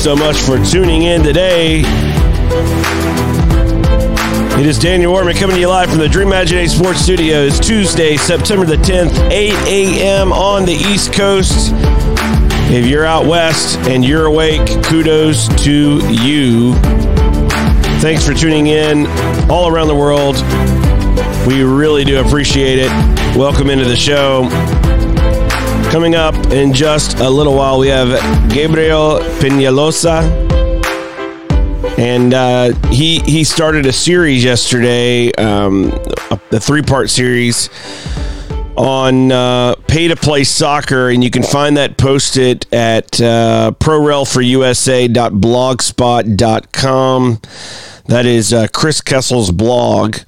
so much for tuning in today. It is Daniel Workman coming to you live from the Dream Imaginate Sports Studios, Tuesday, September the 10th, 8 a.m. on the East Coast. If you're out west and you're awake, kudos to you. Thanks for tuning in all around the world. We really do appreciate it. Welcome into the show. Coming up in just a little while, we have Gabriel Penaloza. And uh, he he started a series yesterday, um, a, a three part series on uh, pay to play soccer, and you can find that posted at uh, prorelforusa.blogspot.com. That is uh, Chris Kessel's blog.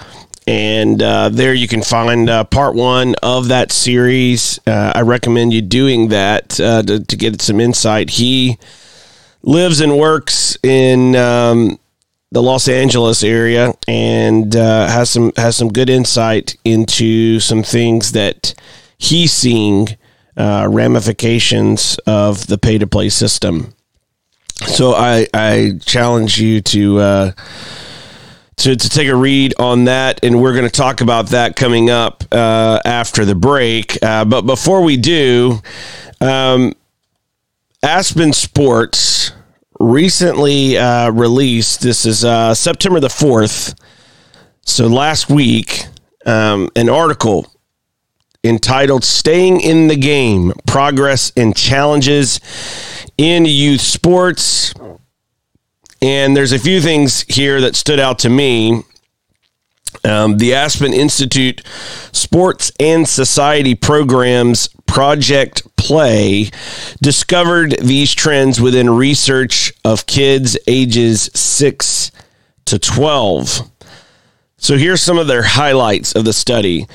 And uh, there you can find uh, part one of that series. Uh, I recommend you doing that uh, to, to, get some insight. He lives and works in um, the Los Angeles area and uh, has some has some good insight into some things that he's seeing uh, ramifications of the pay to play system. So I I challenge you to to, to take a read on that, and we're going to talk about that coming up uh, after the break. Uh, but before we do, um, Aspen Sports recently uh, released this is uh, September the 4th, so last week, um, an article entitled Staying in the Game Progress and Challenges in Youth Sports. And there's a few things here that stood out to me. Um, the Aspen Institute Sports and Society Programs Project Play discovered these trends within research of kids ages 6 to 12. So here's some of their highlights of the study.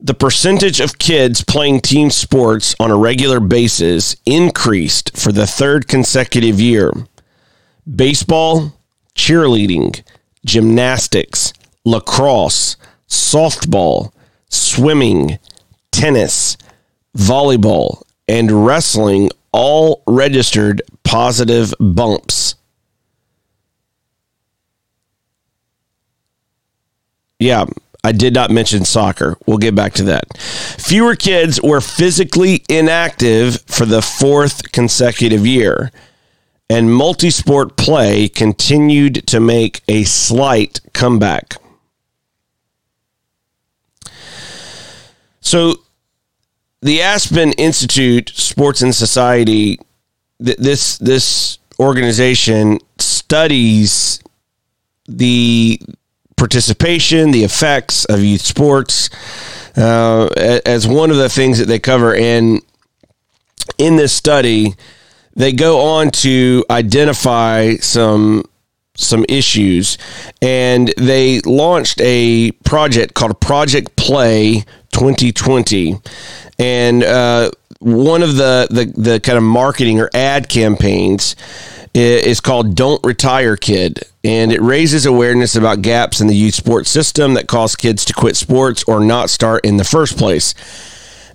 The percentage of kids playing team sports on a regular basis increased for the third consecutive year baseball, cheerleading, gymnastics, lacrosse, softball, swimming, tennis, volleyball, and wrestling all registered positive bumps. Yeah, I did not mention soccer. We'll get back to that. Fewer kids were physically inactive for the fourth consecutive year and multisport play continued to make a slight comeback. So, the Aspen Institute Sports and Society, this this organization studies the participation, the effects of youth sports uh, as one of the things that they cover. And in this study, they go on to identify some some issues. And they launched a project called project play 2020 and uh, one of the, the the kind of marketing or ad campaigns is called don't retire kid. And it raises awareness about gaps in the youth sports system that cause kids to quit sports or not start in the first place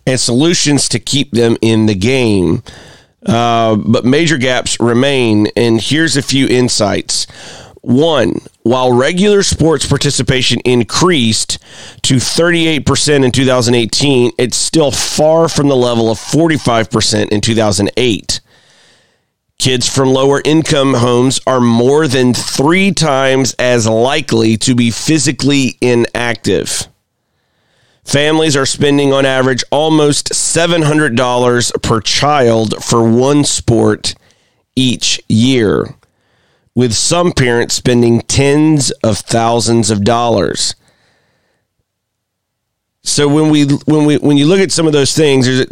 and solutions to keep them in the game uh, but major gaps remain. And here's a few insights. One, while regular sports participation increased to 38% in 2018, it's still far from the level of 45% in 2008. Kids from lower income homes are more than three times as likely to be physically inactive. Families are spending on average almost $700 per child for one sport each year, with some parents spending tens of thousands of dollars. So when we when we when you look at some of those things, there's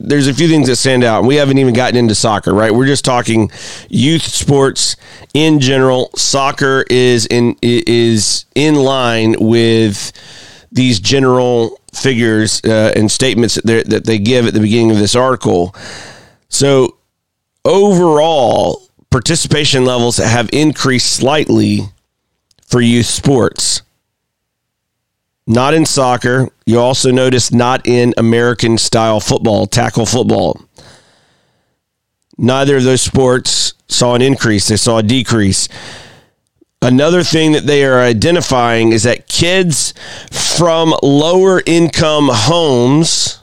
there's a few things that stand out. We haven't even gotten into soccer, right? We're just talking youth sports in general. Soccer is in is in line with these general figures uh, and statements that, that they give at the beginning of this article. So, overall, participation levels have increased slightly for youth sports. Not in soccer. You also notice not in American style football, tackle football. neither of those sports saw an increase, they saw a decrease. Another thing that they are identifying is that kids from lower income homes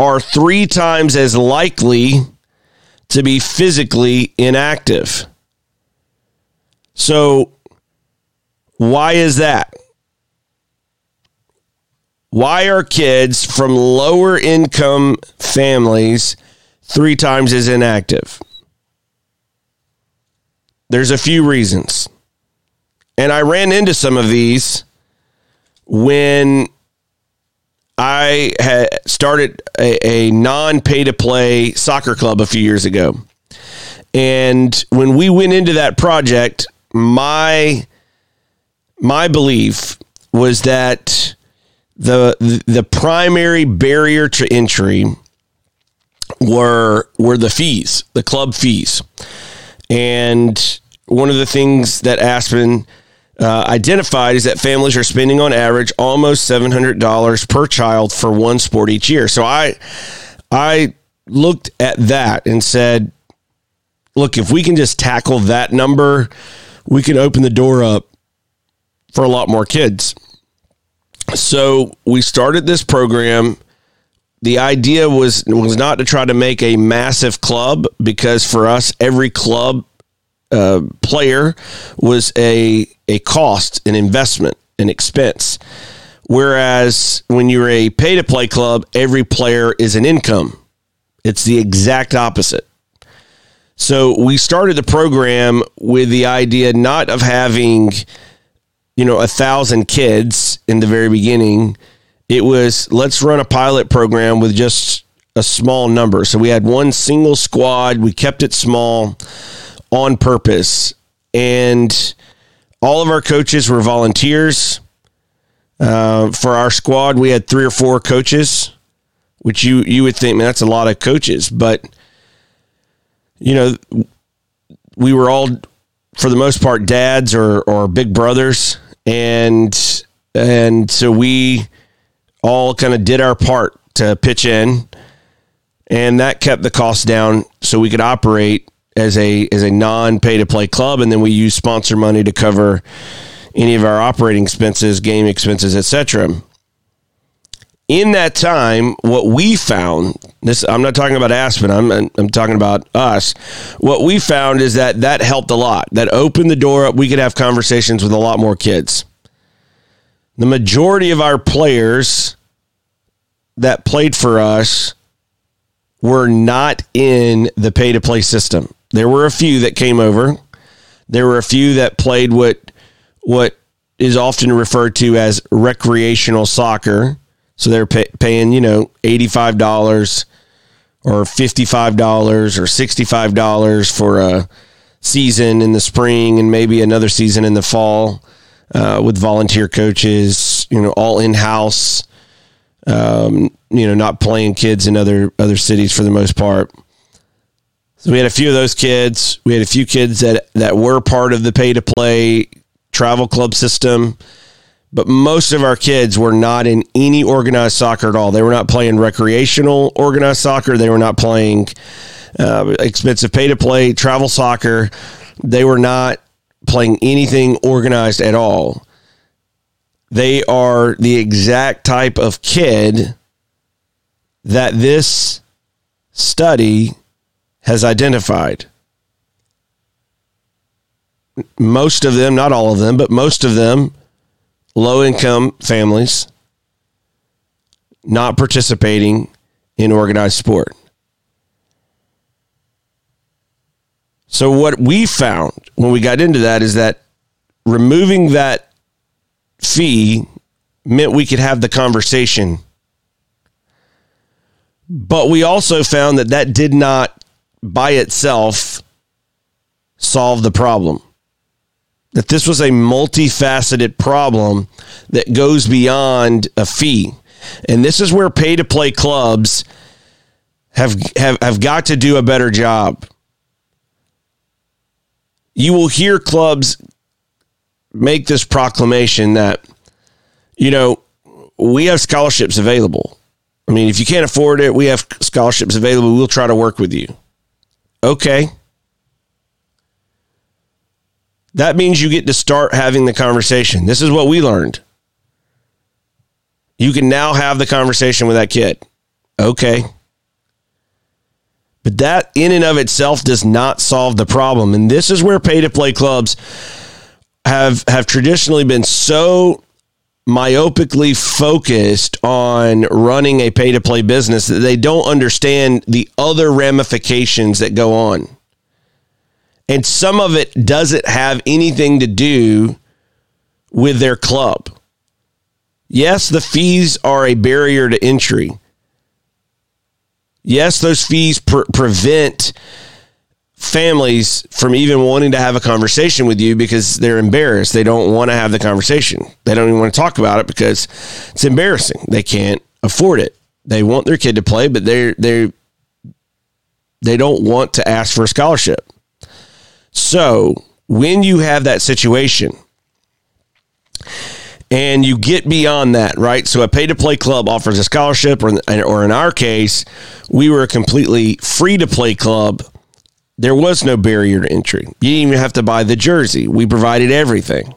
are three times as likely to be physically inactive. So, why is that? Why are kids from lower income families three times as inactive? There's a few reasons. And I ran into some of these when I had started a, a non pay to play soccer club a few years ago. And when we went into that project, my my belief was that the the primary barrier to entry were were the fees, the club fees. And one of the things that Aspen uh, identified is that families are spending on average almost $700 per child for one sport each year. So I I looked at that and said, look, if we can just tackle that number, we can open the door up for a lot more kids. So we started this program. The idea was was not to try to make a massive club because for us every club uh, player was a a cost, an investment, an expense. Whereas when you're a pay to play club, every player is an income. It's the exact opposite. So we started the program with the idea not of having, you know, a thousand kids in the very beginning. It was let's run a pilot program with just a small number. So we had one single squad. We kept it small on purpose. And all of our coaches were volunteers. Uh, for our squad, we had three or four coaches, which you you would think, man, that's a lot of coaches. But you know, we were all, for the most part, dads or or big brothers, and and so we all kind of did our part to pitch in, and that kept the cost down so we could operate as a as a non pay to play club, and then we use sponsor money to cover any of our operating expenses, game expenses, etc. In that time, what we found this I'm not talking about Aspen, I'm I'm talking about us. What we found is that that helped a lot. That opened the door up. We could have conversations with a lot more kids. The majority of our players that played for us were not in the pay to play system. There were a few that came over. There were a few that played what what is often referred to as recreational soccer. So they're pay, paying, you know, eighty-five dollars or fifty-five dollars or sixty-five dollars for a season in the spring and maybe another season in the fall uh, with volunteer coaches. You know, all in-house. Um, you know, not playing kids in other other cities for the most part. So we had a few of those kids. We had a few kids that that were part of the pay to play travel club system, but most of our kids were not in any organized soccer at all. They were not playing recreational organized soccer. They were not playing uh, expensive pay to play travel soccer. They were not playing anything organized at all. They are the exact type of kid that this study has identified. Most of them, not all of them, but most of them, low income families not participating in organized sport. So, what we found when we got into that is that removing that fee meant we could have the conversation. But we also found that that did not by itself solve the problem. That this was a multifaceted problem that goes beyond a fee. And this is where pay to play clubs have, have, have got to do a better job. You will hear clubs make this proclamation that, you know, we have scholarships available. I mean, if you can't afford it, we have scholarships available. We'll try to work with you. Okay. That means you get to start having the conversation. This is what we learned. You can now have the conversation with that kid. Okay. But that in and of itself does not solve the problem. And this is where pay to play clubs have have traditionally been so myopically focused on running a pay to play business that they don't understand the other ramifications that go on. And some of it doesn't have anything to do with their club. Yes, the fees are a barrier to entry. Yes, those fees pre- prevent families from even wanting to have a conversation with you because they're embarrassed. They don't want to have the conversation. They don't even want to talk about it because it's embarrassing. They can't afford it. They want their kid to play, but they they they don't want to ask for a scholarship. So, when you have that situation, and you get beyond that, right? So a pay to play club offers a scholarship, or or in our case, we were a completely free to play club. There was no barrier to entry. You didn't even have to buy the jersey. We provided everything.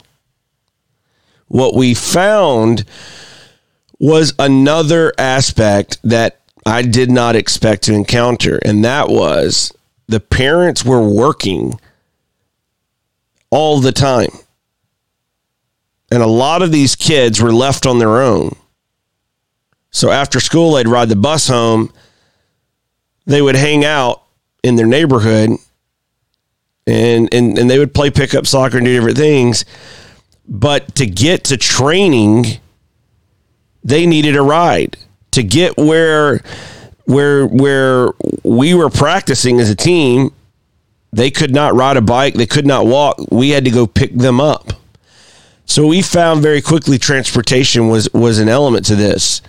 What we found was another aspect that I did not expect to encounter, and that was the parents were working all the time and a lot of these kids were left on their own. So after school, they'd ride the bus home. They would hang out in their neighborhood and, and, and they would play pickup soccer and do different things. But to get to training, they needed a ride. To get where where where we were practicing as a team, they could not ride a bike, they could not walk. We had to go pick them up. So we found very quickly transportation was was an element to this.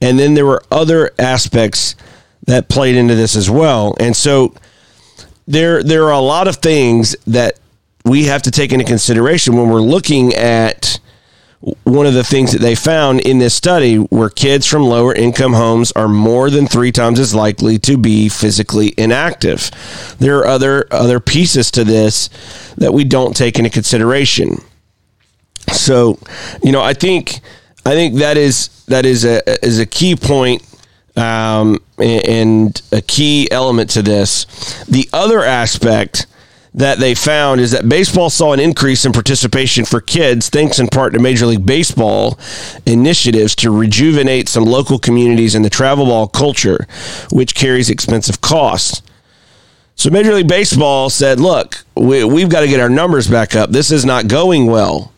And then there were other aspects that played into this as well. And so there there are a lot of things that we have to take into consideration when we're looking at one of the things that they found in this study where kids from lower income homes are more than three times as likely to be physically inactive. There are other other pieces to this that we don't take into consideration. So, you know, I think I think that is that is a is a key point um, and a key element to this. The other aspect that they found is that baseball saw an increase in participation for kids, thanks in part to Major League Baseball initiatives to rejuvenate some local communities in the travel ball culture, which carries expensive costs. So Major League Baseball said, look, we, we've got to get our numbers back up. This is not going well.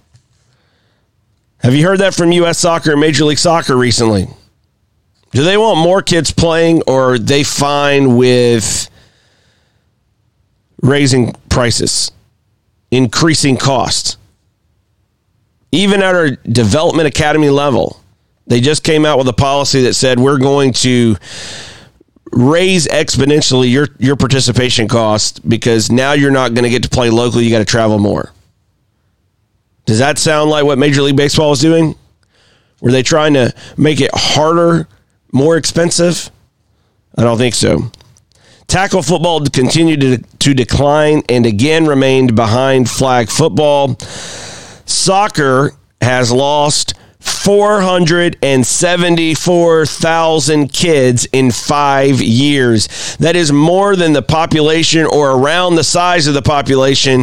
Have you heard that from U.S. Soccer and Major League Soccer recently? Do they want more kids playing, or are they fine with raising prices, increasing costs? Even at our development academy level, they just came out with a policy that said we're going to raise exponentially your your participation cost because now you're not going to get to play locally. You got to travel more. Does that sound like what Major League Baseball is doing? Were they trying to make it harder, more expensive? I don't think so. Tackle football continued to, to decline and again remained behind flag football. Soccer has lost 474,000 kids in five years. That is more than the population or around the size of the population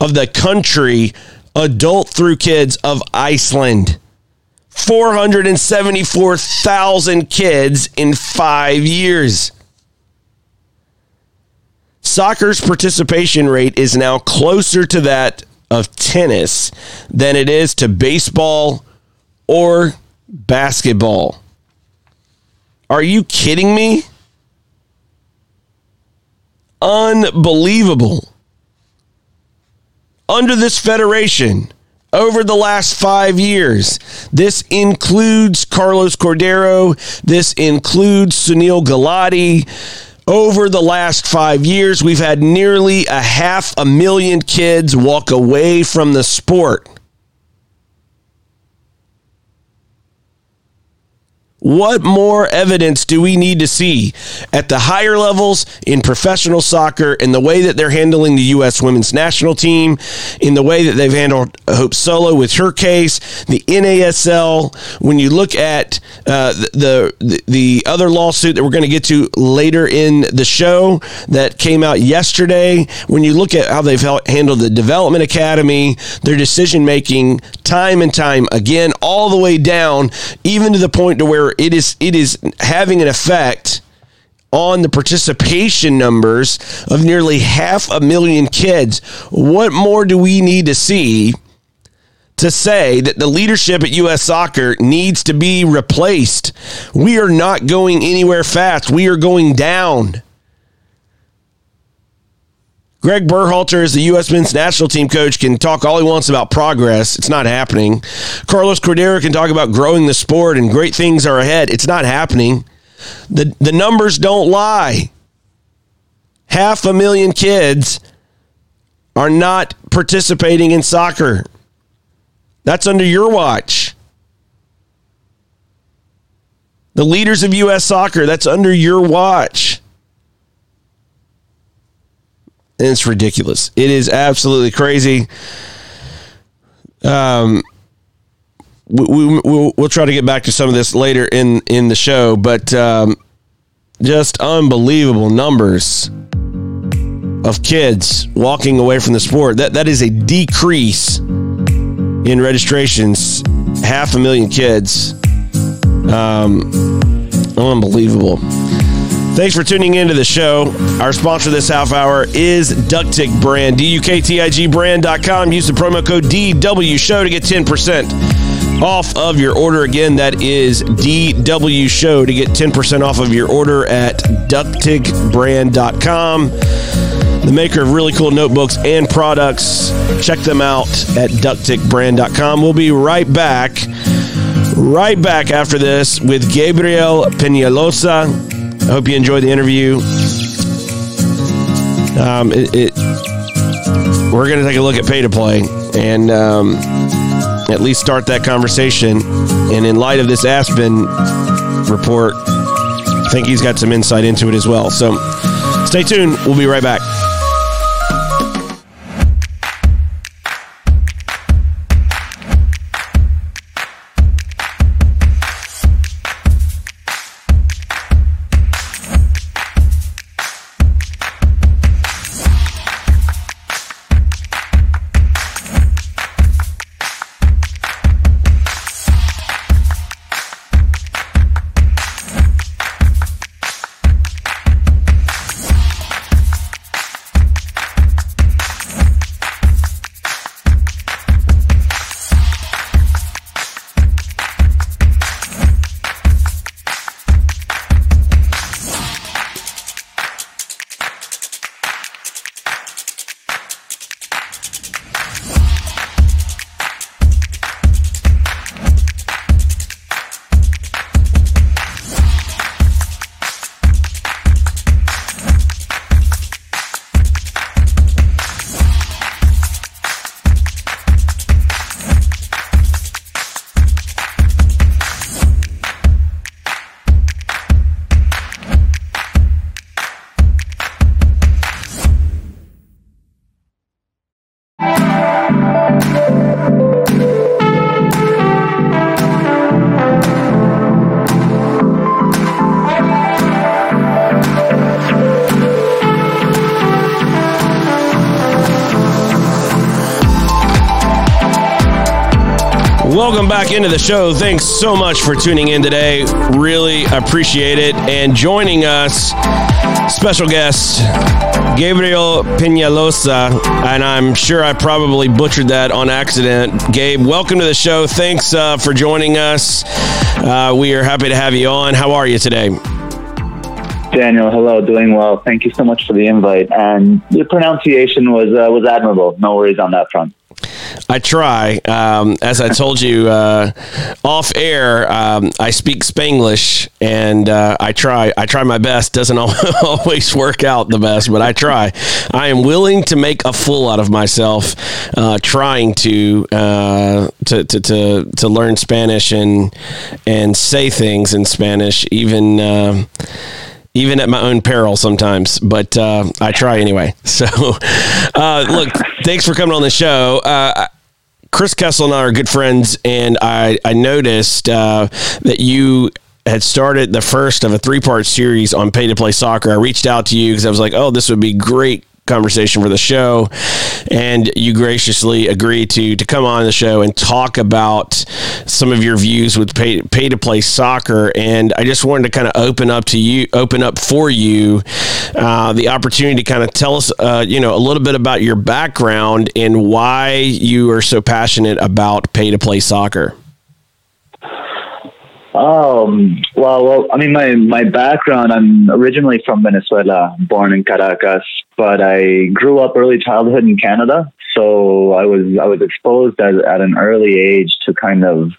of the country adult through kids of Iceland. 474,000 kids in five years. Soccer's participation rate is now closer to that of tennis than it is to baseball or basketball. Are you kidding me? Unbelievable under this federation over the last five years. This includes Carlos Cordeiro. This includes Sunil Gulati. Over the last five years, we've had nearly a half a million kids walk away from the sport. What more evidence do we need to see at the higher levels in professional soccer in the way that they're handling the U.S. women's national team, in the way that they've handled Hope Solo with her case, the NASL? When you look at uh, the, the the other lawsuit that we're going to get to later in the show that came out yesterday, when you look at how they've handled the development academy, their decision making, time and time again, all the way down, even to the point to where it is it is having an effect on the participation numbers of nearly half a million kids. What more do we need to see to say that the leadership at US Soccer needs to be replaced? We are not going anywhere fast. We are going down. Greg Berhalter, is the U.S. men's national team coach, can talk all he wants about progress. It's not happening. Carlos Cordeiro can talk about growing the sport and great things are ahead. It's not happening. The, the numbers don't lie. Half a million kids are not participating in soccer. That's under your watch. The leaders of U.S. soccer, that's under your watch and it's ridiculous. It is absolutely crazy. Um, we, we we'll, try to get back to some of this later in in the show, but um, just unbelievable numbers of kids walking away from the sport. That that is a decrease in registrations. Half a million kids. Um, unbelievable. Thanks for tuning into the show. Our sponsor this half hour is Duktig Brand, D-U-K-T-I-G brand.com. Use the promo code DW Show to get 10% off of your order. Again, that is DW Show to get 10% off of your order at duktigbrand.com. The maker of really cool notebooks and products. Check them out at duktigbrand.com. We'll be right back. Right back after this with Gabriel Penaloza I hope you enjoyed the interview. Um, it, it, we're going to take a look at pay to play and um, at least start that conversation. And in light of this Aspen report, I think he's got some insight into it as well. So stay tuned. We'll be right back. Show. Thanks so much for tuning in today. Really appreciate it. And joining us, special guest, Gabriel Penaloza. And I'm sure I probably butchered that on accident. Gabe, welcome to the show. Thanks uh, for joining us. Uh, we are happy to have you on. How are you today? Daniel, hello, doing well. Thank you so much for the invite. And your pronunciation was uh, was admirable. No worries on that front. I try. Um, as I told you uh, off air, um, I speak Spanglish, and uh, I try. I try my best. Doesn't always work out the best, but I try. I am willing to make a fool out of myself, uh, trying to, uh, to to to to learn Spanish and and say things in Spanish, even um, even at my own peril sometimes, but uh, I try anyway. So, uh, look, thanks for coming on the show. Uh, Chris Kessel and I are good friends, and I, I noticed uh, that you had started the first of a three part series on pay to play soccer. I reached out to you because I was like, oh, this would be great conversation for the show, and you graciously agree to to come on the show and talk about some of your views with pay pay to play soccer. And I just wanted to kind of open up to you, open up for you uh, the opportunity to kind of tell us, uh, you know, a little bit about your background and why you are so passionate about pay to play soccer. Um, well, well, I mean, my, my background, I'm originally from Venezuela, born in Caracas, but I grew up early childhood in Canada. So I was, I was exposed at, at an early age to kind of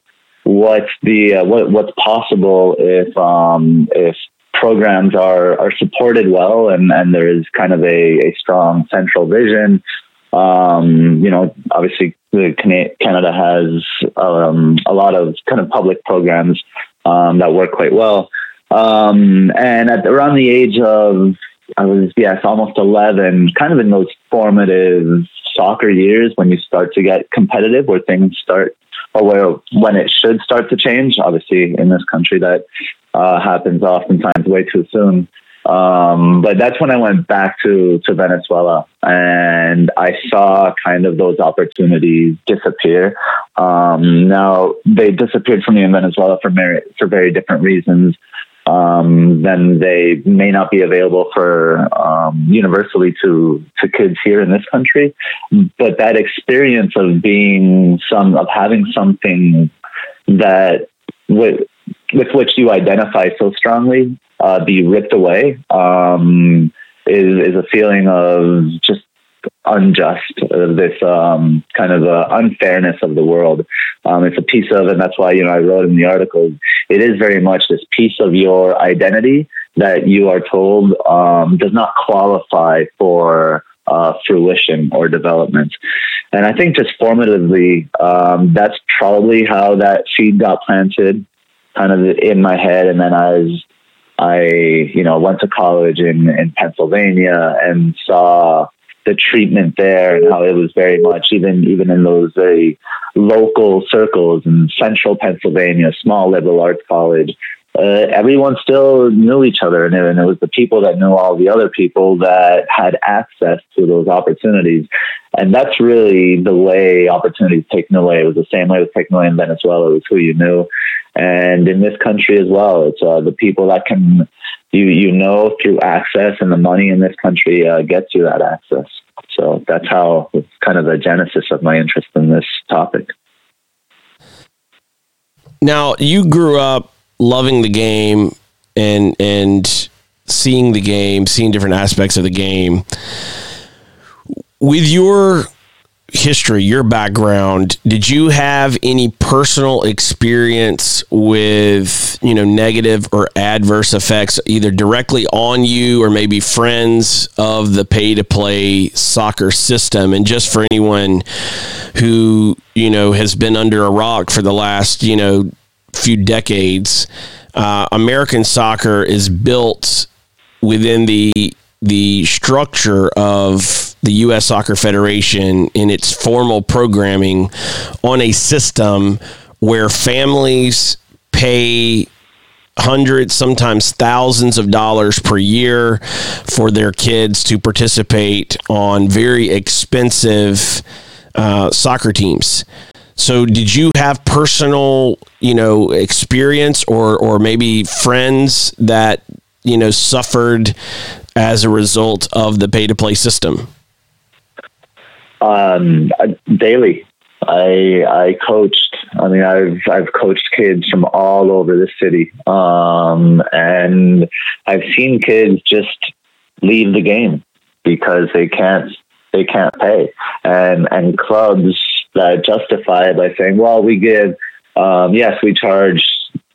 what's the, uh, what, what's possible if, um, if programs are, are supported well and, and there is kind of a, a strong central vision. Um, you know, obviously Canada has um, a lot of kind of public programs um, that work quite well. Um, and at around the age of, I was, yes, almost 11, kind of in those formative soccer years when you start to get competitive, where things start, or where when it should start to change. Obviously, in this country, that uh, happens oftentimes way too soon. Um, but that's when I went back to, to Venezuela and I saw kind of those opportunities disappear. Um, now they disappeared from me in Venezuela for very, for very different reasons. Um, then they may not be available for um, universally to to kids here in this country. But that experience of being some of having something that with with which you identify so strongly uh, be ripped away um, is is a feeling of just unjust, uh, this um, kind of uh, unfairness of the world. Um, it's a piece of, and that's why you know I wrote in the article. It is very much this piece of your identity that you are told um, does not qualify for uh, fruition or development. And I think just formatively, um, that's probably how that seed got planted, kind of in my head. And then as I, you know, went to college in, in Pennsylvania and saw the treatment there and how it was very much even even in those very local circles in central Pennsylvania, small liberal arts college. Uh, everyone still knew each other, and it, and it was the people that knew all the other people that had access to those opportunities. And that's really the way opportunities taken away. It was the same way it was taken away in Venezuela. It was who you knew, and in this country as well, it's uh, the people that can you you know through access, and the money in this country uh, gets you that access. So that's how it's kind of the genesis of my interest in this topic. Now you grew up loving the game and and seeing the game, seeing different aspects of the game. With your history, your background, did you have any personal experience with, you know, negative or adverse effects either directly on you or maybe friends of the pay to play soccer system? And just for anyone who, you know, has been under a rock for the last, you know, few decades, uh, American soccer is built within the the structure of the U.S. Soccer Federation in its formal programming on a system where families pay hundreds, sometimes thousands of dollars per year for their kids to participate on very expensive uh, soccer teams. So, did you have personal, you know, experience or or maybe friends that you know suffered as a result of the pay to play system? Um, daily. I I coached. I mean, I've I've coached kids from all over the city, um, and I've seen kids just leave the game because they can't they can't pay, and and clubs that justify it by saying, well, we give, um, yes, we charge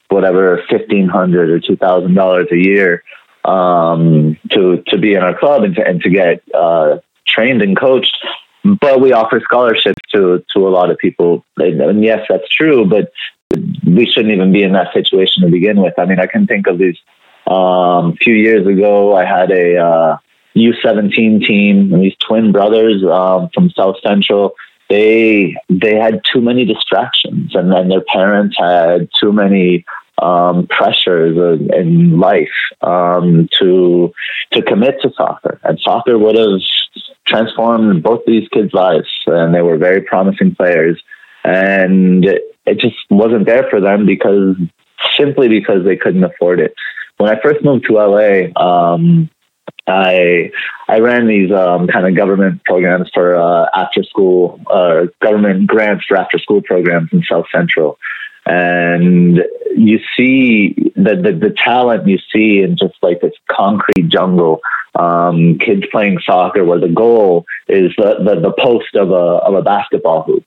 whatever fifteen hundred or two thousand dollars a year um, to to be in our club and to, and to get uh, trained and coached. But we offer scholarships to to a lot of people, and yes, that's true. But we shouldn't even be in that situation to begin with. I mean, I can think of these. Um, a few years ago, I had a uh, U17 team, and these twin brothers um, from South Central. They they had too many distractions, and then their parents had too many um, pressures in life um, to to commit to soccer, and soccer would have transformed both these kids' lives, and they were very promising players, and it just wasn't there for them because simply because they couldn't afford it. When I first moved to LA, um, I I ran these um, kind of government programs for uh, after school, uh, government grants for after school programs in South Central, and you see the, the, the talent you see in just like this concrete jungle. Um, kids playing soccer where the goal is the, the, the post of a of a basketball hoop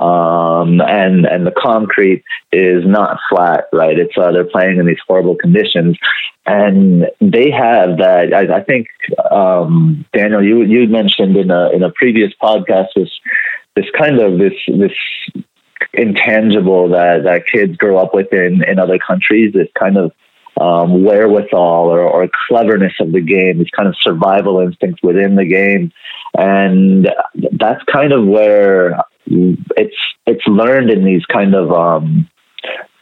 um, and and the concrete is not flat, right? It's uh, they're playing in these horrible conditions, and they have that. I, I think um, Daniel, you you mentioned in a in a previous podcast this this kind of this this intangible that that kids grow up with in in other countries. This kind of um, wherewithal or, or cleverness of the game, these kind of survival instincts within the game, and that's kind of where it's it's learned in these kind of um,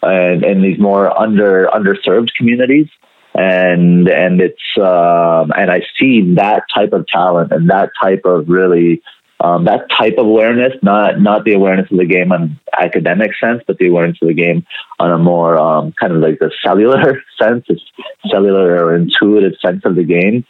and in these more under underserved communities and and it's um, and I see that type of talent and that type of really um, that type of awareness, not not the awareness of the game on academic sense, but the awareness of the game on a more um, kind of like the cellular sense, cellular or intuitive sense of the game.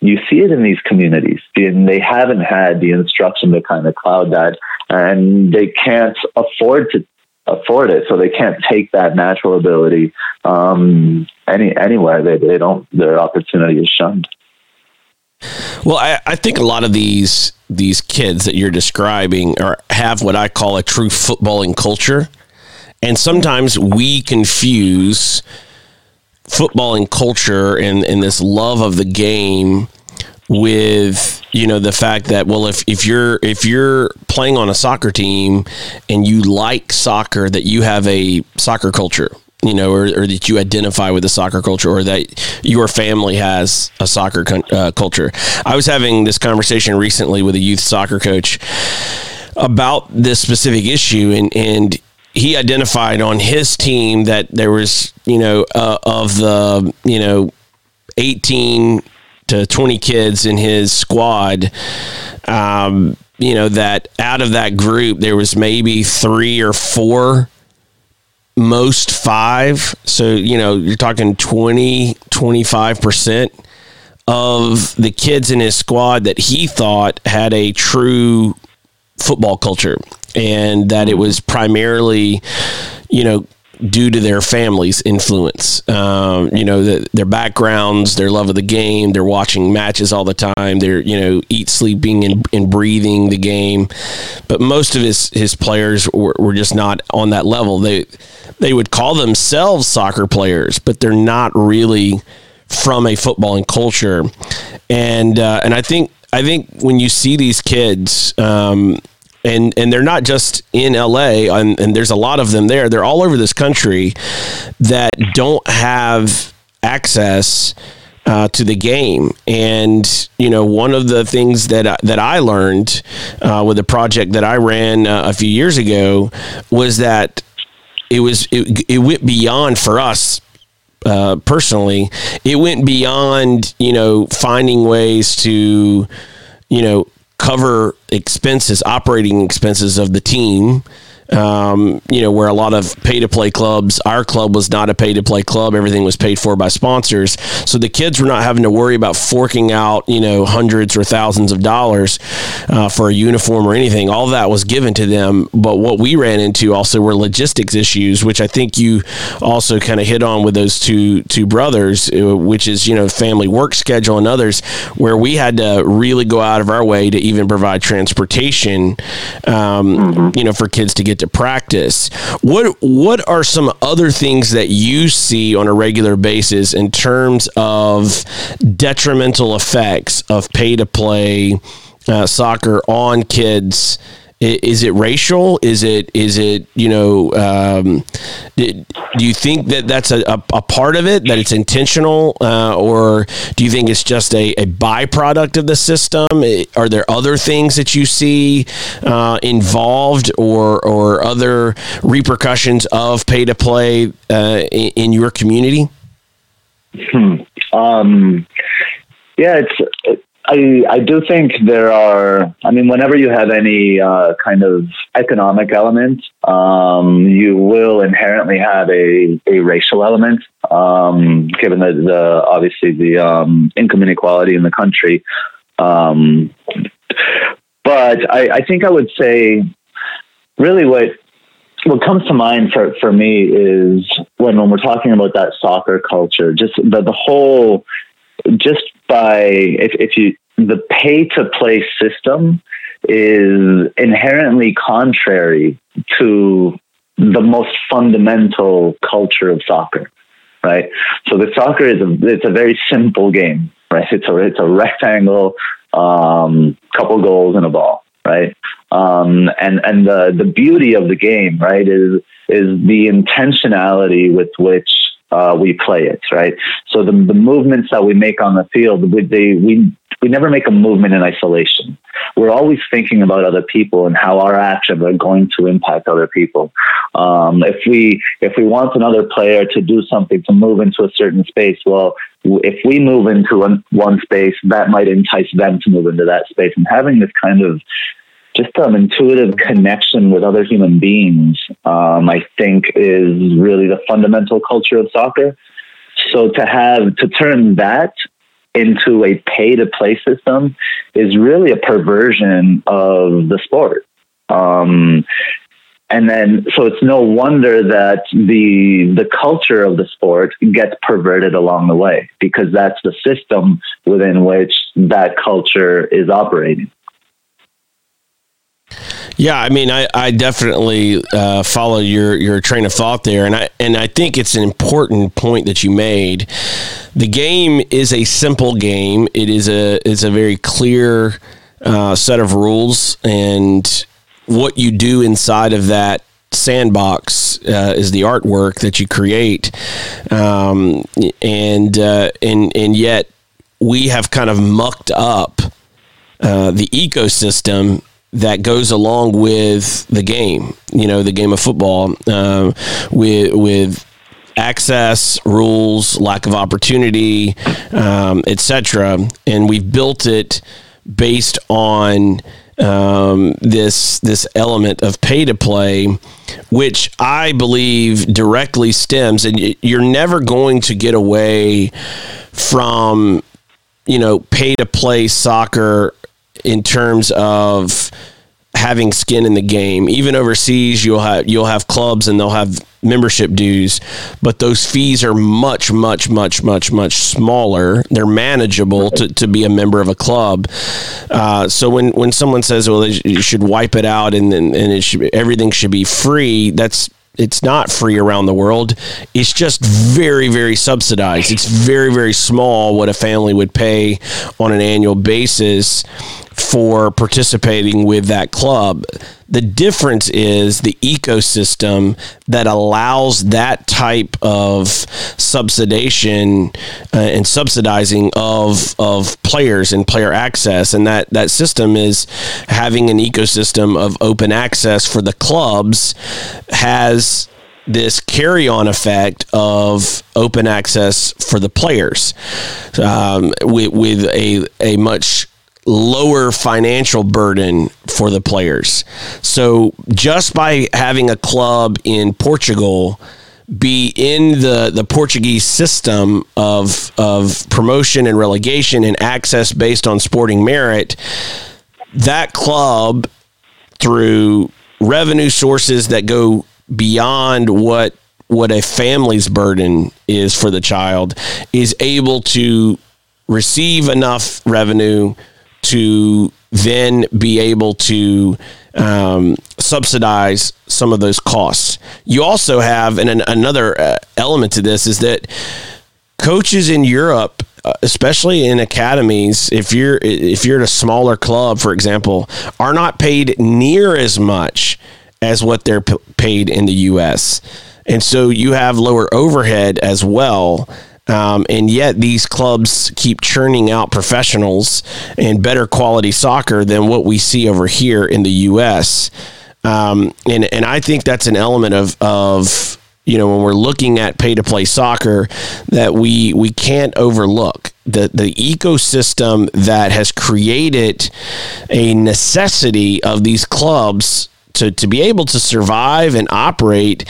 You see it in these communities, and they haven't had the instruction to kind of cloud that, and they can't afford to afford it, so they can't take that natural ability um, any anywhere. They they don't. Their opportunity is shunned. Well, I, I think a lot of these these kids that you're describing are have what I call a true footballing culture, and sometimes we confuse footballing culture and, and this love of the game with you know the fact that well if, if you're if you're playing on a soccer team and you like soccer that you have a soccer culture you know, or, or, that you identify with the soccer culture, or that your family has a soccer uh, culture. I was having this conversation recently with a youth soccer coach about this specific issue, and and he identified on his team that there was, you know, uh, of the, you know, eighteen to twenty kids in his squad. Um, you know that out of that group there was maybe three or four most five. So, you know, you're talking 20, 25% of the kids in his squad that he thought had a true football culture and that it mm-hmm. was primarily, you know, due to their family's influence. Um, you know, the, their backgrounds, their love of the game, they're watching matches all the time. They're, you know, eat, sleeping, and, and breathing the game. But most of his, his players were, were just not on that level. They, they would call themselves soccer players, but they're not really from a footballing culture. And, uh, and I think, I think when you see these kids, um, and and they're not just in LA and, and there's a lot of them there they're all over this country that don't have access uh, to the game. And you know, one of the things that I, that I learned uh, with a project that I ran uh, a few years ago was that it was it, it went beyond for us. Uh, personally, it went beyond you know finding ways to you know cover expenses, operating expenses of the team. Um, you know, where a lot of pay to play clubs, our club was not a pay to play club. Everything was paid for by sponsors. So the kids were not having to worry about forking out, you know, hundreds or thousands of dollars uh, for a uniform or anything. All that was given to them. But what we ran into also were logistics issues, which I think you also kind of hit on with those two two brothers, uh, which is you know family work schedule and others, where we had to really go out of our way to even provide transportation, um, mm-hmm. you know, for kids to get to practice. What what are some other things that you see on a regular basis in terms of detrimental effects of pay to play uh, soccer on kids? Is it racial? Is it is it you know? Um, do you think that that's a, a, part of it that it's intentional, uh, or do you think it's just a, a byproduct of the system? Are there other things that you see uh, involved, or or other repercussions of pay to play uh, in, in, your community? Hmm. Um, yeah, it's I, I do think there are, I mean, whenever you have any uh, kind of economic element, um, you will inherently have a, a racial element, um, given the, the, obviously the um, income inequality in the country. Um, but I, I think I would say really what what comes to mind for, for me is when, when we're talking about that soccer culture, just the, the whole just by if, if you the pay to play system is inherently contrary to the most fundamental culture of soccer right? So the soccer is a it's a very simple game right? It's a it's a rectangle um, couple goals and a ball right? Um, and and the the beauty of the game right is is the intentionality with which uh, we play it, right? So the, the movements that we make on the field, we, they, we, we never make a movement in isolation. We're always thinking about other people and how our actions are going to impact other people. Um, if we if we want another player to do something to move into a certain space, well, if we move into one, one space, that might entice them to move into that space. And having this kind of just an intuitive connection with other human beings, um, I think is really the fundamental culture of soccer. So to have, to turn that into a pay to play system is really a perversion of the sport. Um, and then, so it's no wonder that the the culture of the sport gets perverted along the way because that's the system within which that culture is operating. Yeah, I mean, I, I definitely uh, follow your, your train of thought there, and I and I think it's an important point that you made. The game is a simple game. It is a is a very clear uh, set of rules, and what you do inside of that sandbox uh, is the artwork that you create, um, and uh, and and yet we have kind of mucked up uh, the ecosystem that goes along with the game. You know, the game of football uh, with with access rules, lack of opportunity, um, etc. And we've built it based on um, this this element of pay to play, which I believe directly stems, and you're never going to get away from you know pay to play soccer in terms of having skin in the game. Even overseas, you'll have you'll have clubs and they'll have membership dues, but those fees are much, much, much, much, much smaller. They're manageable to, to be a member of a club. Uh, so when, when someone says, "Well, you should wipe it out and and, and it should, everything should be free," that's it's not free around the world. It's just very, very subsidized. It's very, very small what a family would pay on an annual basis for participating with that club. The difference is the ecosystem that allows that type of subsidization uh, and subsidizing of of players and player access, and that that system is having an ecosystem of open access for the clubs has this carry on effect of open access for the players um, with, with a, a much lower financial burden for the players. So just by having a club in Portugal be in the, the Portuguese system of of promotion and relegation and access based on sporting merit, that club through revenue sources that go beyond what what a family's burden is for the child is able to receive enough revenue to then be able to um, subsidize some of those costs. You also have, and an, another uh, element to this is that coaches in Europe, uh, especially in academies, if you're if you're at a smaller club, for example, are not paid near as much as what they're p- paid in the U.S. And so you have lower overhead as well. Um, and yet these clubs keep churning out professionals and better quality soccer than what we see over here in the U.S. Um, and and I think that's an element of of you know when we're looking at pay to play soccer that we we can't overlook the the ecosystem that has created a necessity of these clubs to, to be able to survive and operate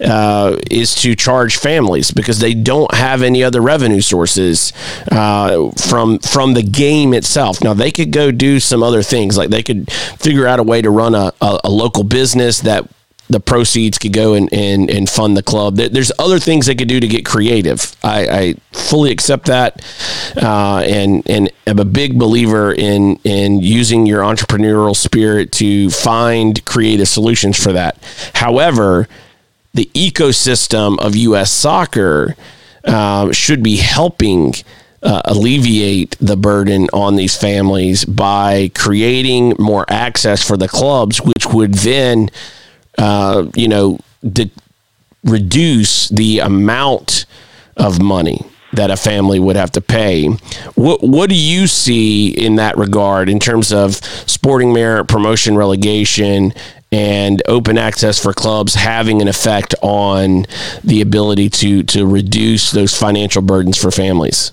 uh, is to charge families because they don't have any other revenue sources uh, from from the game itself. Now they could go do some other things, like they could figure out a way to run a, a, a local business that the proceeds could go and, and, and fund the club. There's other things they could do to get creative. I, I fully accept that, uh, and and am a big believer in in using your entrepreneurial spirit to find creative solutions for that. However, the ecosystem of U.S. soccer uh, should be helping. Uh, alleviate the burden on these families by creating more access for the clubs, which would then uh, you know, de- reduce the amount of money that a family would have to pay. What what do you see in that regard in terms of sporting merit, promotion, relegation, and open access for clubs having an effect on the ability to to reduce those financial burdens for families?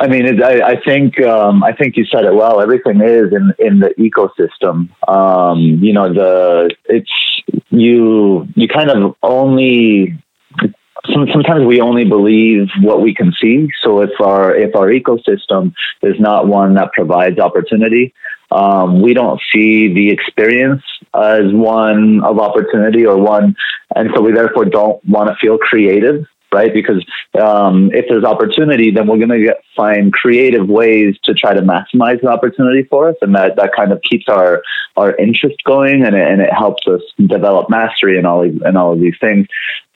I mean, it, I, I, think um, I think you said it well. Everything is in in the ecosystem. Um, you know, the it's you you kind of only sometimes we only believe what we can see. So if our if our ecosystem is not one that provides opportunity, um, we don't see the experience as one of opportunity or one, and so we therefore don't want to feel creative right? Because um, if there's opportunity, then we're going to find creative ways to try to maximize the opportunity for us, and that, that kind of keeps our our interest going, and it, and it helps us develop mastery and all and all of these things.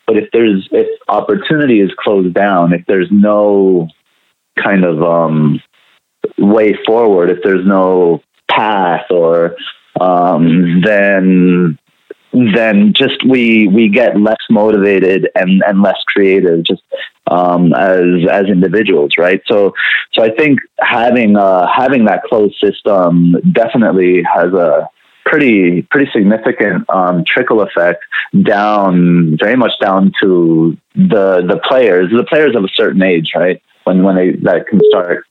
But if there's if opportunity is closed down, if there's no kind of um, way forward, if there's no path, or um, then then just we we get less motivated and and less creative just um, as as individuals, right? So so I think having uh, having that closed system definitely has a pretty pretty significant um, trickle effect down very much down to the the players the players of a certain age right when when they that can start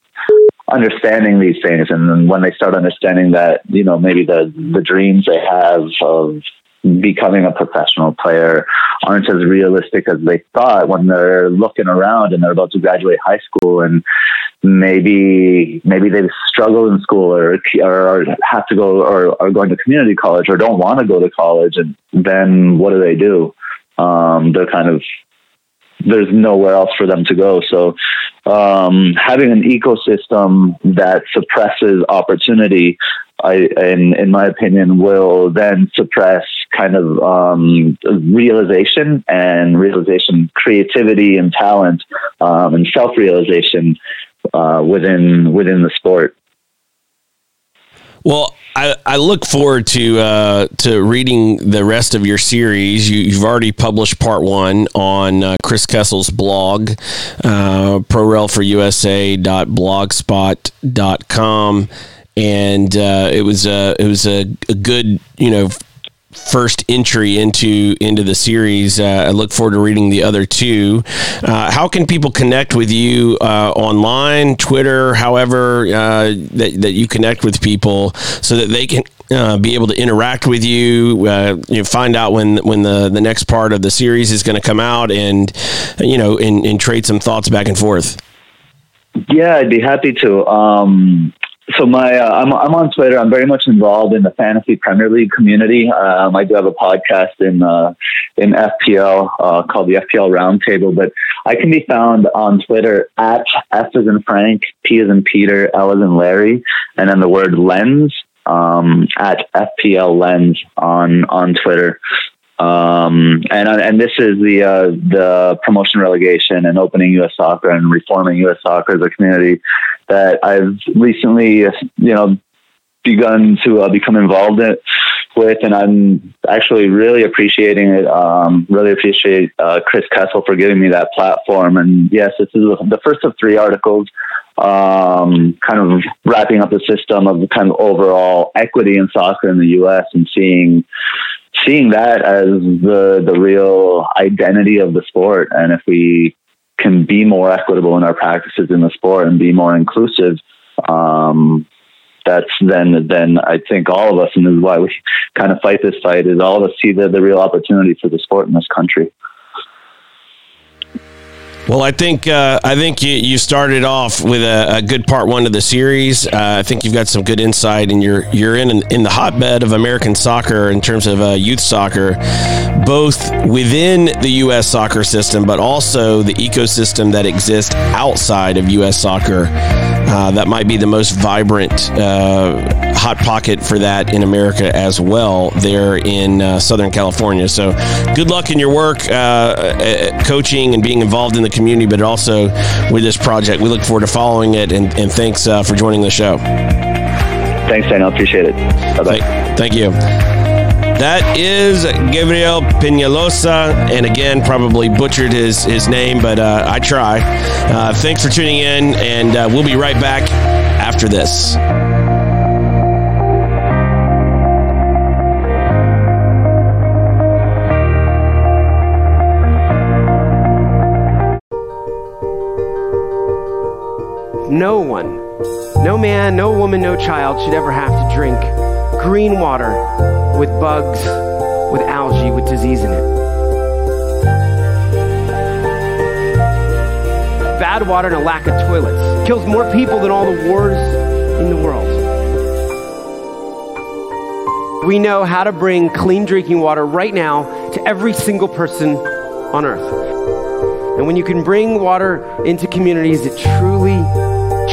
understanding these things and when they start understanding that you know maybe the the dreams they have of becoming a professional player aren't as realistic as they thought when they're looking around and they're about to graduate high school and maybe maybe they've struggled in school or or have to go or are going to community college or don't want to go to college and then what do they do? Um, they're kind of there's nowhere else for them to go. So, um, having an ecosystem that suppresses opportunity, I, in, in my opinion, will then suppress kind of um, realization and realization, creativity and talent, um, and self realization uh, within within the sport. Well, I, I look forward to uh, to reading the rest of your series. You, have already published part one on uh, Chris Kessel's blog, uh, prorel4usa.blogspot.com, and uh, it was a it was a, a good you know first entry into into the series. Uh, I look forward to reading the other two. Uh, how can people connect with you uh, online, Twitter, however uh, that that you connect with people, so that they can uh, be able to interact with you, uh, you know, find out when when the, the next part of the series is going to come out, and you know, and, and, trade some thoughts back and forth. Yeah, I'd be happy to. Um, so my uh, I'm I'm on Twitter. I'm very much involved in the fantasy Premier League community. Um, I do have a podcast in uh, in FPL uh, called the FPL Roundtable, but I can be found on Twitter at F as in Frank, P as in Peter, L as in Larry, and then the word lens um, at FPL Lens on on Twitter. Um, and and this is the uh, the promotion relegation and opening U.S. soccer and reforming U.S. soccer as a community that I've recently you know begun to uh, become involved in, with, and I'm actually really appreciating it. Um, really appreciate uh, Chris Kessel for giving me that platform. And yes, this is the first of three articles um, kind of wrapping up the system of kind of overall equity in soccer in the U.S. and seeing seeing that as the the real identity of the sport. And if we can be more equitable in our practices in the sport and be more inclusive, um, that's then then I think all of us, and this is why we kind of fight this fight, is all of us see the, the real opportunity for the sport in this country. Well, I think uh, I think you, you started off with a, a good part one of the series. Uh, I think you've got some good insight, and you're you're in in the hotbed of American soccer in terms of uh, youth soccer, both within the U.S. soccer system, but also the ecosystem that exists outside of U.S. soccer. Uh, that might be the most vibrant uh, hot pocket for that in America as well. There in uh, Southern California. So, good luck in your work, coaching, and being involved in the community, but also with this project. We look forward to following it, and, and thanks uh, for joining the show. Thanks, Daniel. Appreciate it. Bye bye. Thank, thank you. That is Gabriel Penaloza, and again, probably butchered his, his name, but uh, I try. Uh, thanks for tuning in, and uh, we'll be right back after this. No one, no man, no woman, no child should ever have to drink green water with bugs, with algae, with disease in it. Bad water and a lack of toilets kills more people than all the wars in the world. We know how to bring clean drinking water right now to every single person on earth. And when you can bring water into communities, it truly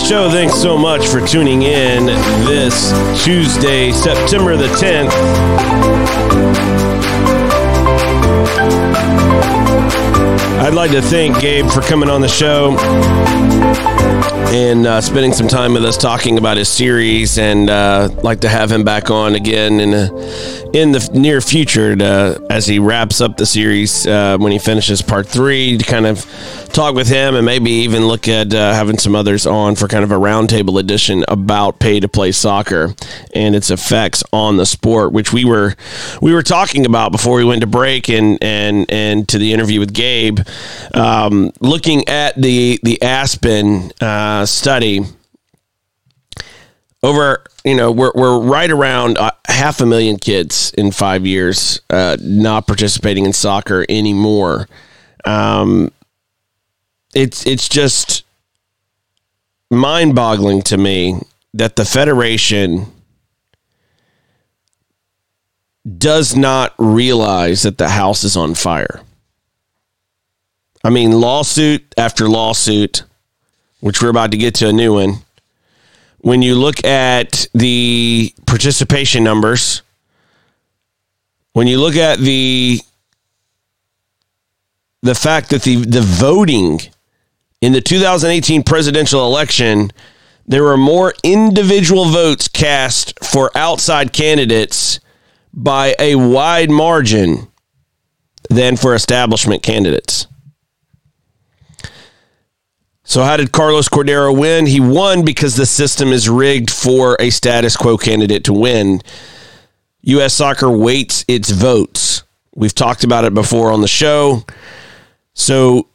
The show. Thanks so much for tuning in this Tuesday, September the 10th. I'd like to thank Gabe for coming on the show and uh, spending some time with us talking about his series and uh, like to have him back on again in a, in the near future to, as he wraps up the series uh, when he finishes part three to kind of talk with him and maybe even look at uh, having some others on for kind of a roundtable edition about pay to play soccer and its effects on the sport, which we were we were talking about before we went to break and and and to the interview with Gabe, um, looking at the the Aspen uh, study over you know, we're we're right around uh, half a million kids in five years uh, not participating in soccer anymore. Um, it's it's just mind-boggling to me that the federation does not realize that the house is on fire. I mean, lawsuit after lawsuit, which we're about to get to a new one. When you look at the participation numbers, when you look at the the fact that the the voting in the 2018 presidential election, there were more individual votes cast for outside candidates by a wide margin than for establishment candidates. So, how did Carlos Cordeiro win? He won because the system is rigged for a status quo candidate to win. U.S. soccer weights its votes. We've talked about it before on the show. So,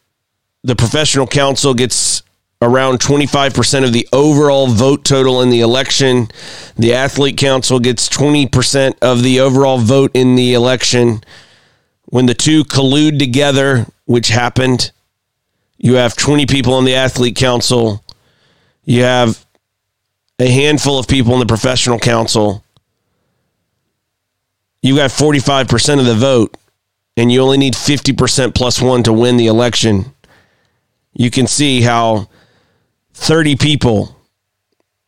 the professional council gets around 25% of the overall vote total in the election. The athlete council gets 20% of the overall vote in the election. When the two collude together, which happened, you have 20 people on the athlete council. You have a handful of people in the professional council. You got 45% of the vote, and you only need 50% plus one to win the election. You can see how 30 people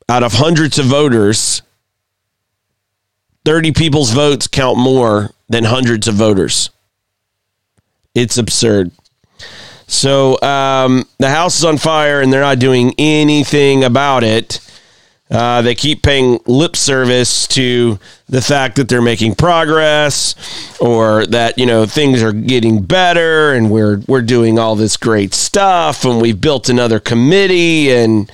out of hundreds of voters, 30 people's votes count more than hundreds of voters. It's absurd. So um, the house is on fire and they're not doing anything about it. Uh, they keep paying lip service to the fact that they're making progress or that you know things are getting better and we're we're doing all this great stuff and we've built another committee and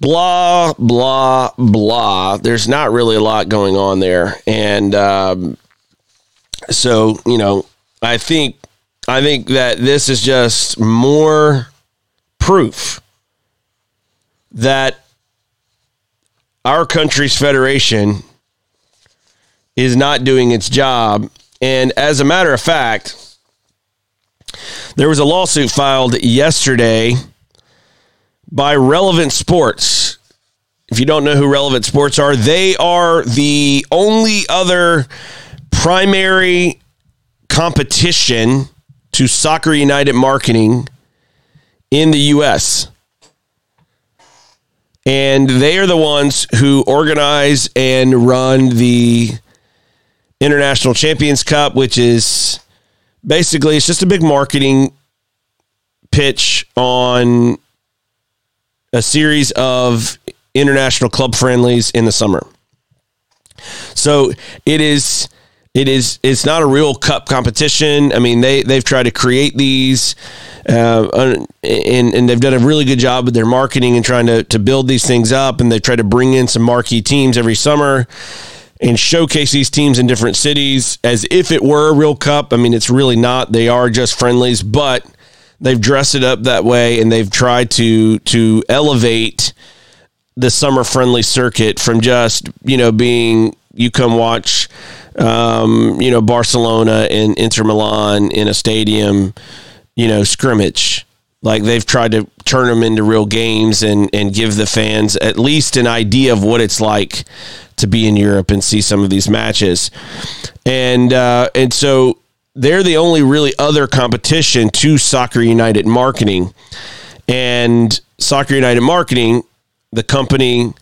blah blah blah. There's not really a lot going on there. And um, so you know i think I think that this is just more proof that our country's federation is not doing its job. And as a matter of fact, there was a lawsuit filed yesterday by Relevant Sports. If you don't know who Relevant Sports are, they are the only other primary competition to Soccer United marketing in the U.S. And they are the ones who organize and run the International Champions Cup, which is basically it's just a big marketing pitch on a series of international club friendlies in the summer. So it is it is it's not a real cup competition. I mean, they they've tried to create these, uh, and and they've done a really good job with their marketing and trying to to build these things up. And they try to bring in some marquee teams every summer and showcase these teams in different cities as if it were a real cup. I mean, it's really not. They are just friendlies, but they've dressed it up that way and they've tried to to elevate the summer friendly circuit from just you know being you come watch um, you know, Barcelona and Inter Milan in a stadium, you know, scrimmage. Like they've tried to turn them into real games and, and give the fans at least an idea of what it's like to be in Europe and see some of these matches. And uh, and so they're the only really other competition to Soccer United Marketing. And Soccer United Marketing, the company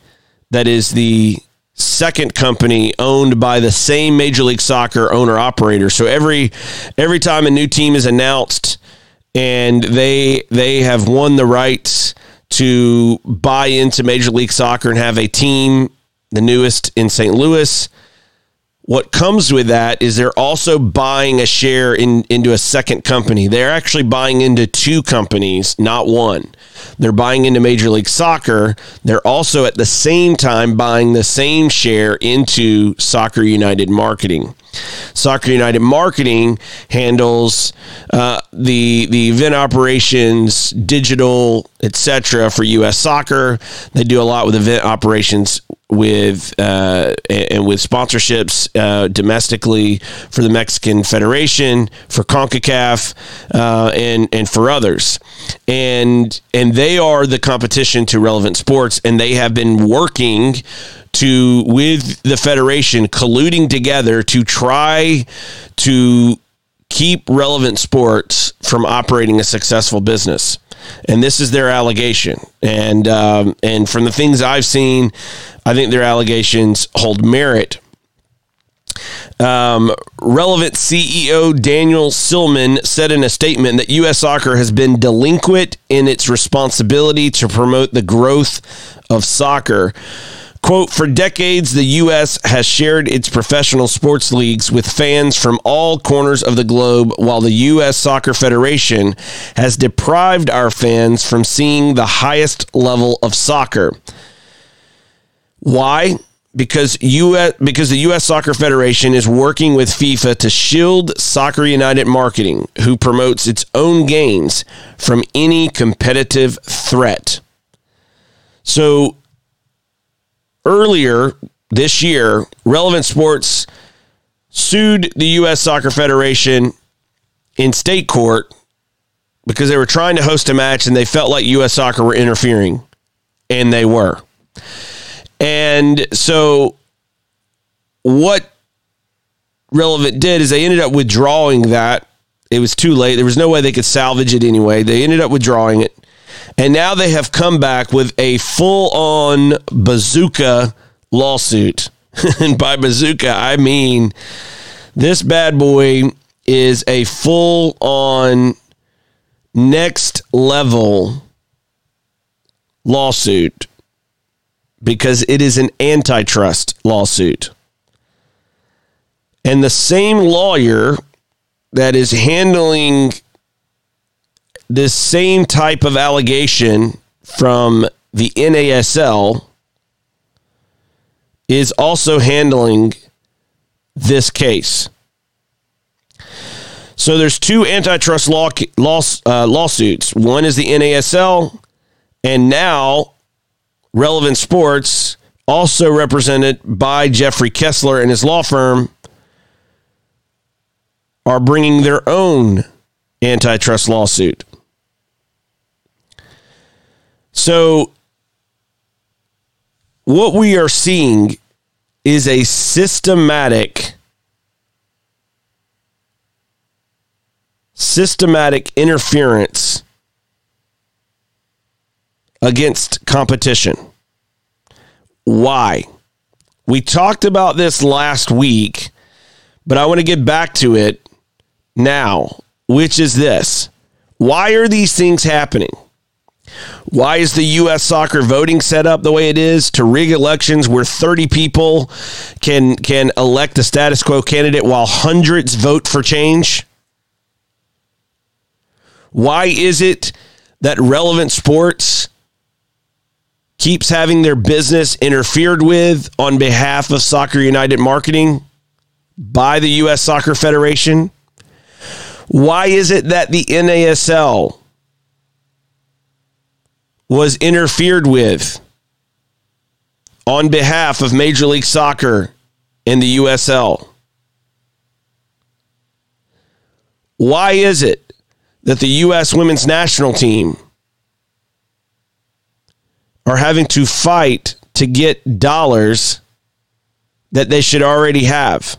that is the second company owned by the same Major League Soccer owner operator. So every every time a new team is announced and they they have won the rights to buy into Major League Soccer and have a team, the newest in St. Louis. What comes with that is they're also buying a share in into a second company. They're actually buying into two companies, not one. They're buying into Major League Soccer. They're also at the same time buying the same share into Soccer United Marketing. Soccer United Marketing handles uh, the the event operations, digital, etc. for U.S. Soccer. They do a lot with event operations with uh, and with sponsorships uh, domestically for the Mexican Federation, for Concacaf, uh, and and for others, and and they are the competition to relevant sports, and they have been working to with the federation colluding together to try to keep relevant sports from operating a successful business and this is their allegation. And um, and from the things I've seen, I think their allegations hold merit. Um, relevant CEO Daniel Sillman said in a statement that U.S. soccer has been delinquent in its responsibility to promote the growth of soccer. Quote, for decades, the U.S. has shared its professional sports leagues with fans from all corners of the globe, while the U.S. Soccer Federation has deprived our fans from seeing the highest level of soccer. Why? Because US, because the U.S. Soccer Federation is working with FIFA to shield Soccer United Marketing, who promotes its own gains, from any competitive threat. So earlier this year, Relevant Sports sued the U.S. Soccer Federation in state court because they were trying to host a match and they felt like U.S. Soccer were interfering, and they were. And so, what Relevant did is they ended up withdrawing that. It was too late. There was no way they could salvage it anyway. They ended up withdrawing it. And now they have come back with a full on bazooka lawsuit. and by bazooka, I mean this bad boy is a full on next level lawsuit because it is an antitrust lawsuit. And the same lawyer that is handling this same type of allegation from the NASL is also handling this case. So there's two antitrust law, law uh, lawsuits. One is the NASL, and now Relevant Sports, also represented by Jeffrey Kessler and his law firm, are bringing their own antitrust lawsuit. So, what we are seeing is a systematic systematic interference against competition. Why? We talked about this last week, but I want to get back to it now, which is this. Why are these things happening? Why is the U.S. soccer voting set up the way it is to rig elections where 30 people can can elect the status quo candidate while hundreds vote for change? Why is it that relevant sports keeps having their business interfered with on behalf of Soccer United marketing by the U.S. Soccer Federation? Why is it that the NASL was interfered with on behalf of Major League Soccer and the USL? Why is it that the U.S. women's national team are having to fight to get dollars that they should already have?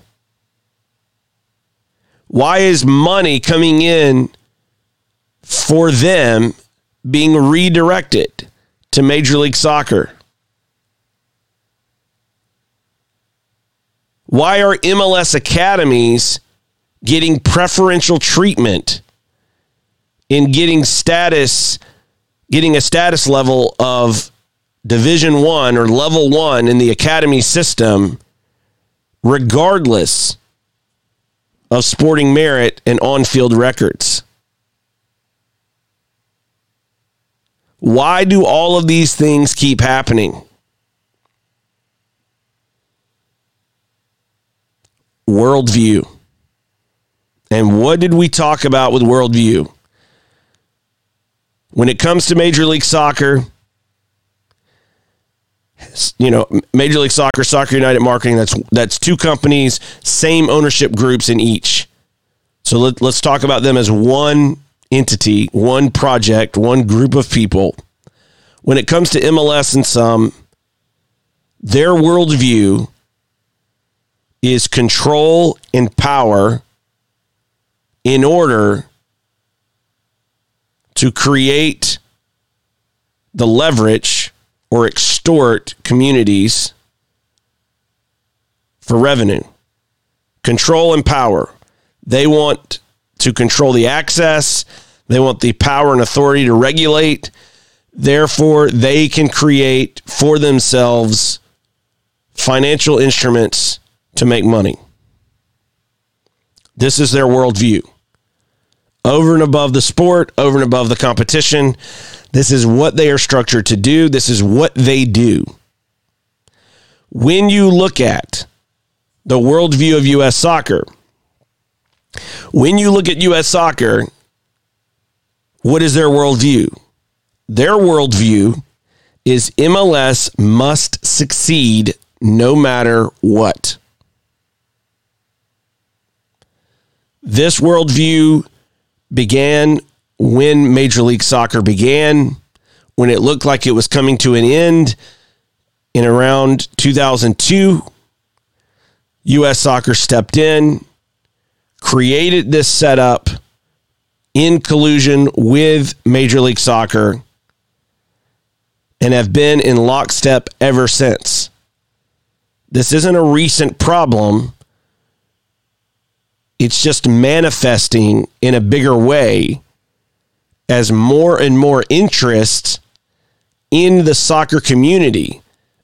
Why is money coming in for them being redirected to Major League Soccer? Why are MLS academies getting preferential treatment in getting status, getting a status level of Division One or Level One in the academy system, regardless of sporting merit and on field records? Why do all of these things keep happening? Worldview. And what did we talk about with worldview? When it comes to Major League Soccer, you know, Major League Soccer, Soccer United Marketing. That's that's two companies, same ownership groups in each. So let, let's talk about them as one entity, one project, one group of people. When it comes to MLS and some, their worldview is control and power in order to create the leverage or extort communities for revenue. Control and power. They want to control the access, they want the power and authority to regulate. Therefore, they can create for themselves financial instruments to make money. This is their worldview. Over and above the sport, over and above the competition, this is what they are structured to do. This is what they do. When you look at the worldview of U.S. soccer, when you look at U.S. soccer, what is their worldview? Their worldview is MLS must succeed no matter what. This worldview began when Major League Soccer began, when it looked like it was coming to an end in around 2002. U.S. Soccer stepped in, created this setup in collusion with Major League Soccer, and have been in lockstep ever since. This isn't a recent problem it's just manifesting in a bigger way as more and more interest in the soccer community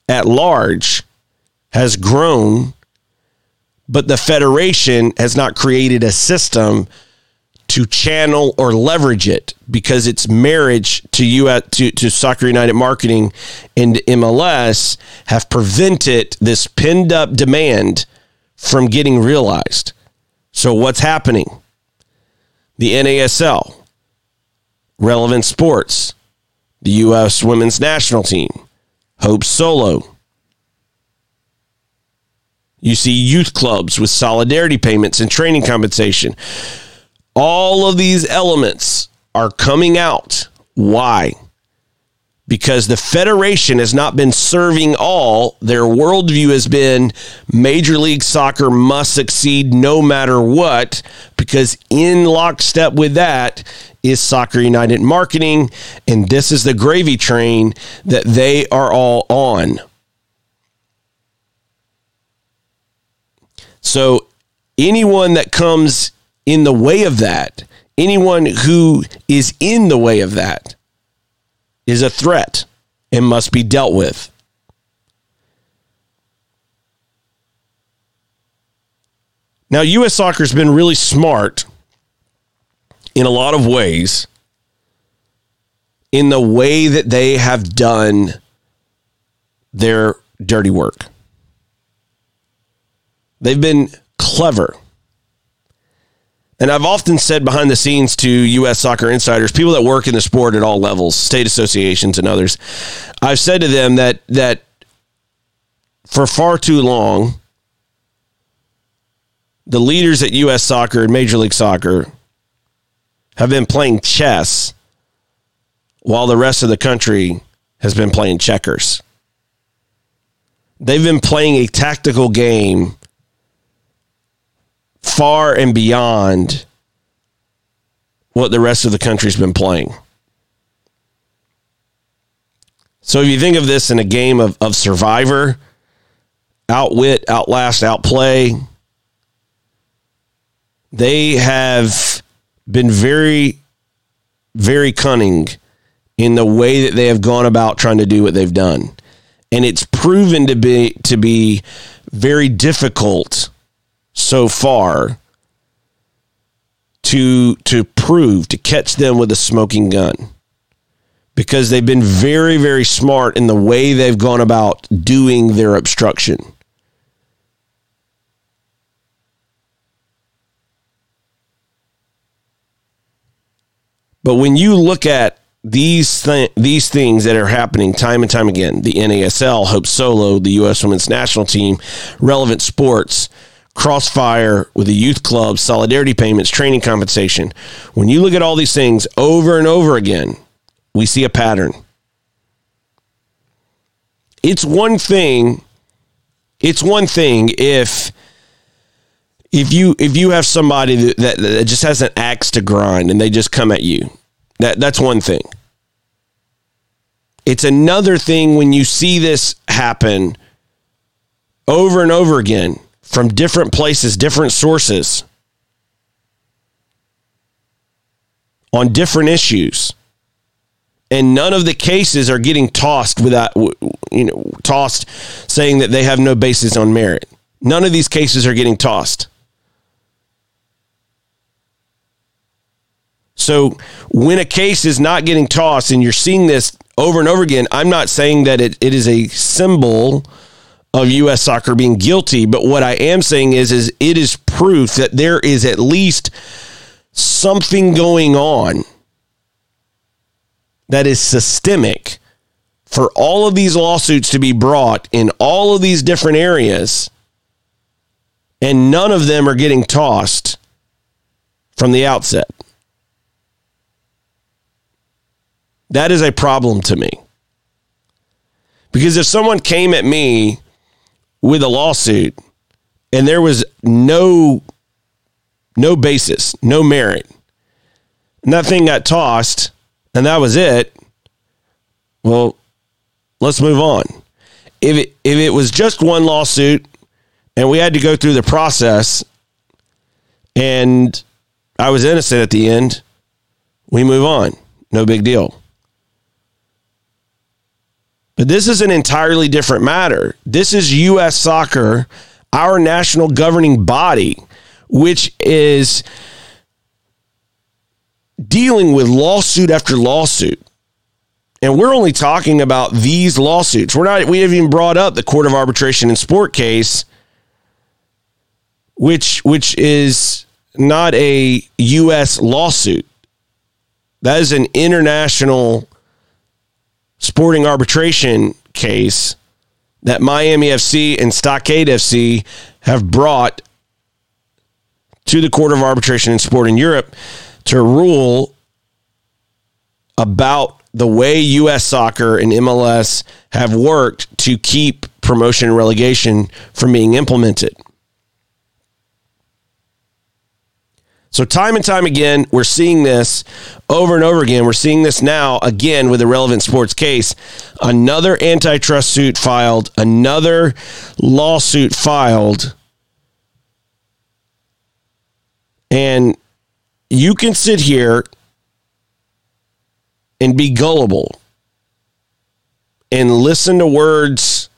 at large has grown, but the federation has not created a system to channel or leverage it because its marriage to US, to, to Soccer United Marketing and MLS have prevented this pinned up demand from getting realized. So, what's happening? The NASL, Relevant Sports, the U.S. women's national team, Hope Solo. You see youth clubs with solidarity payments and training compensation. All of these elements are coming out. Why? because the Federation has not been serving all. Their worldview has been Major League Soccer must succeed no matter what, because in lockstep with that is Soccer United Marketing, and this is the gravy train that they are all on. So, anyone that comes in the way of that, anyone who is in the way of that, is a threat and must be dealt with. Now, U.S. soccer has been really smart in a lot of ways in the way that they have done their dirty work. They've been clever and I've often said behind the scenes to U.S. soccer insiders, people that work in the sport at all levels, state associations and others, I've said to them that that for far too long, the leaders at U.S. soccer and Major League Soccer have been playing chess while the rest of the country has been playing checkers. They've been playing a tactical game far and beyond what the rest of the country's been playing. So if you think of this in a game of, of survivor, outwit, outlast, outplay, they have been very, very cunning in the way that they have gone about trying to do what they've done. And it's proven to be to be very difficult so far to to prove to catch them with a smoking gun because they've been very very smart in the way they've gone about doing their obstruction but when you look at these th- these things that are happening time and time again the NASL, Hope Solo, the U.S. Women's National Team, relevant sports, crossfire with the youth club, solidarity payments, training compensation. When you look at all these things over and over again, we see a pattern. It's one thing. It's one thing if if you if you have somebody that, that, just has an axe to grind and they just come at you. That that's one thing. It's another thing when you see this happen over and over again from different places, different sources on different issues. And none of the cases are getting tossed without, you know, tossed saying that they have no basis on merit. None of these cases are getting tossed. So when a case is not getting tossed and you're seeing this over and over again, I'm not saying that it, it is a symbol of U.S. soccer being guilty, but what I am saying is, is it is proof that there is at least something going on that is systemic for all of these lawsuits to be brought in all of these different areas, and none of them are getting tossed from the outset. That is a problem to me. Because if someone came at me with a lawsuit and there was no no basis, no merit, and that thing got tossed and that was it, well, let's move on. If it if it was just one lawsuit and we had to go through the process and I was innocent at the end, we move on. No big deal. But this is an entirely different matter. This is U.S. soccer, our national governing body, which is dealing with lawsuit after lawsuit. And we're only talking about these lawsuits. We're not, we haven't even brought up the Court of Arbitration and Sport case, which, which is not a U.S. lawsuit. That is an international sporting arbitration case that Miami FC and Stockade FC have brought to the Court of Arbitration and Sport in Europe to rule about the way U.S. soccer and MLS have worked to keep promotion and relegation from being implemented. So, time and time again, we're seeing this over and over again. We're seeing this now again with a Relevent Sports case. Another antitrust suit filed, another lawsuit filed. And you can sit here and be gullible and listen to words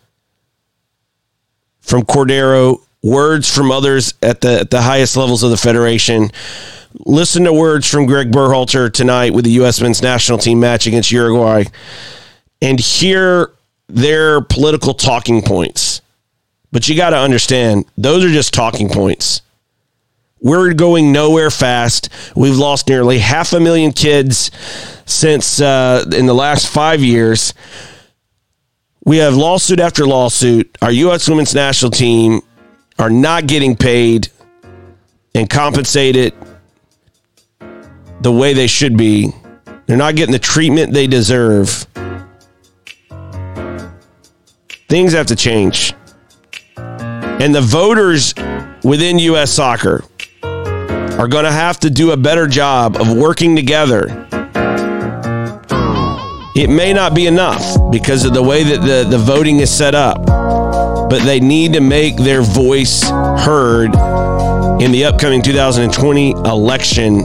from Cordeiro words from others at the at the highest levels of the federation. Listen to words from Gregg Berhalter tonight with the U.S. men's national team match against Uruguay, and hear their political talking points. But you got to understand, those are just talking points. We're going nowhere fast. We've lost nearly half a million kids since uh, in the last five years. We have lawsuit after lawsuit. Our U.S. women's national team are not getting paid and compensated the way they should be. They're not getting the treatment they deserve. Things have to change. And the voters within U.S. soccer are going to have to do a better job of working together. It may not be enough because of the way that the, the voting is set up but they need to make their voice heard in the upcoming 2020 election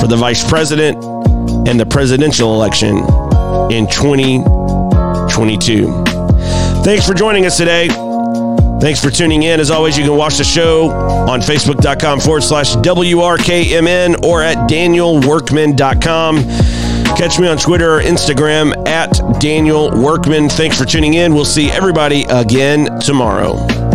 for the vice president and the presidential election in 2022. Thanks for joining us today. Thanks for tuning in. As always, you can watch the show on facebook.com forward slash WRKMN or at danielworkman.com. Catch me on Twitter or Instagram at Daniel Workman. Thanks for tuning in. We'll see everybody again tomorrow.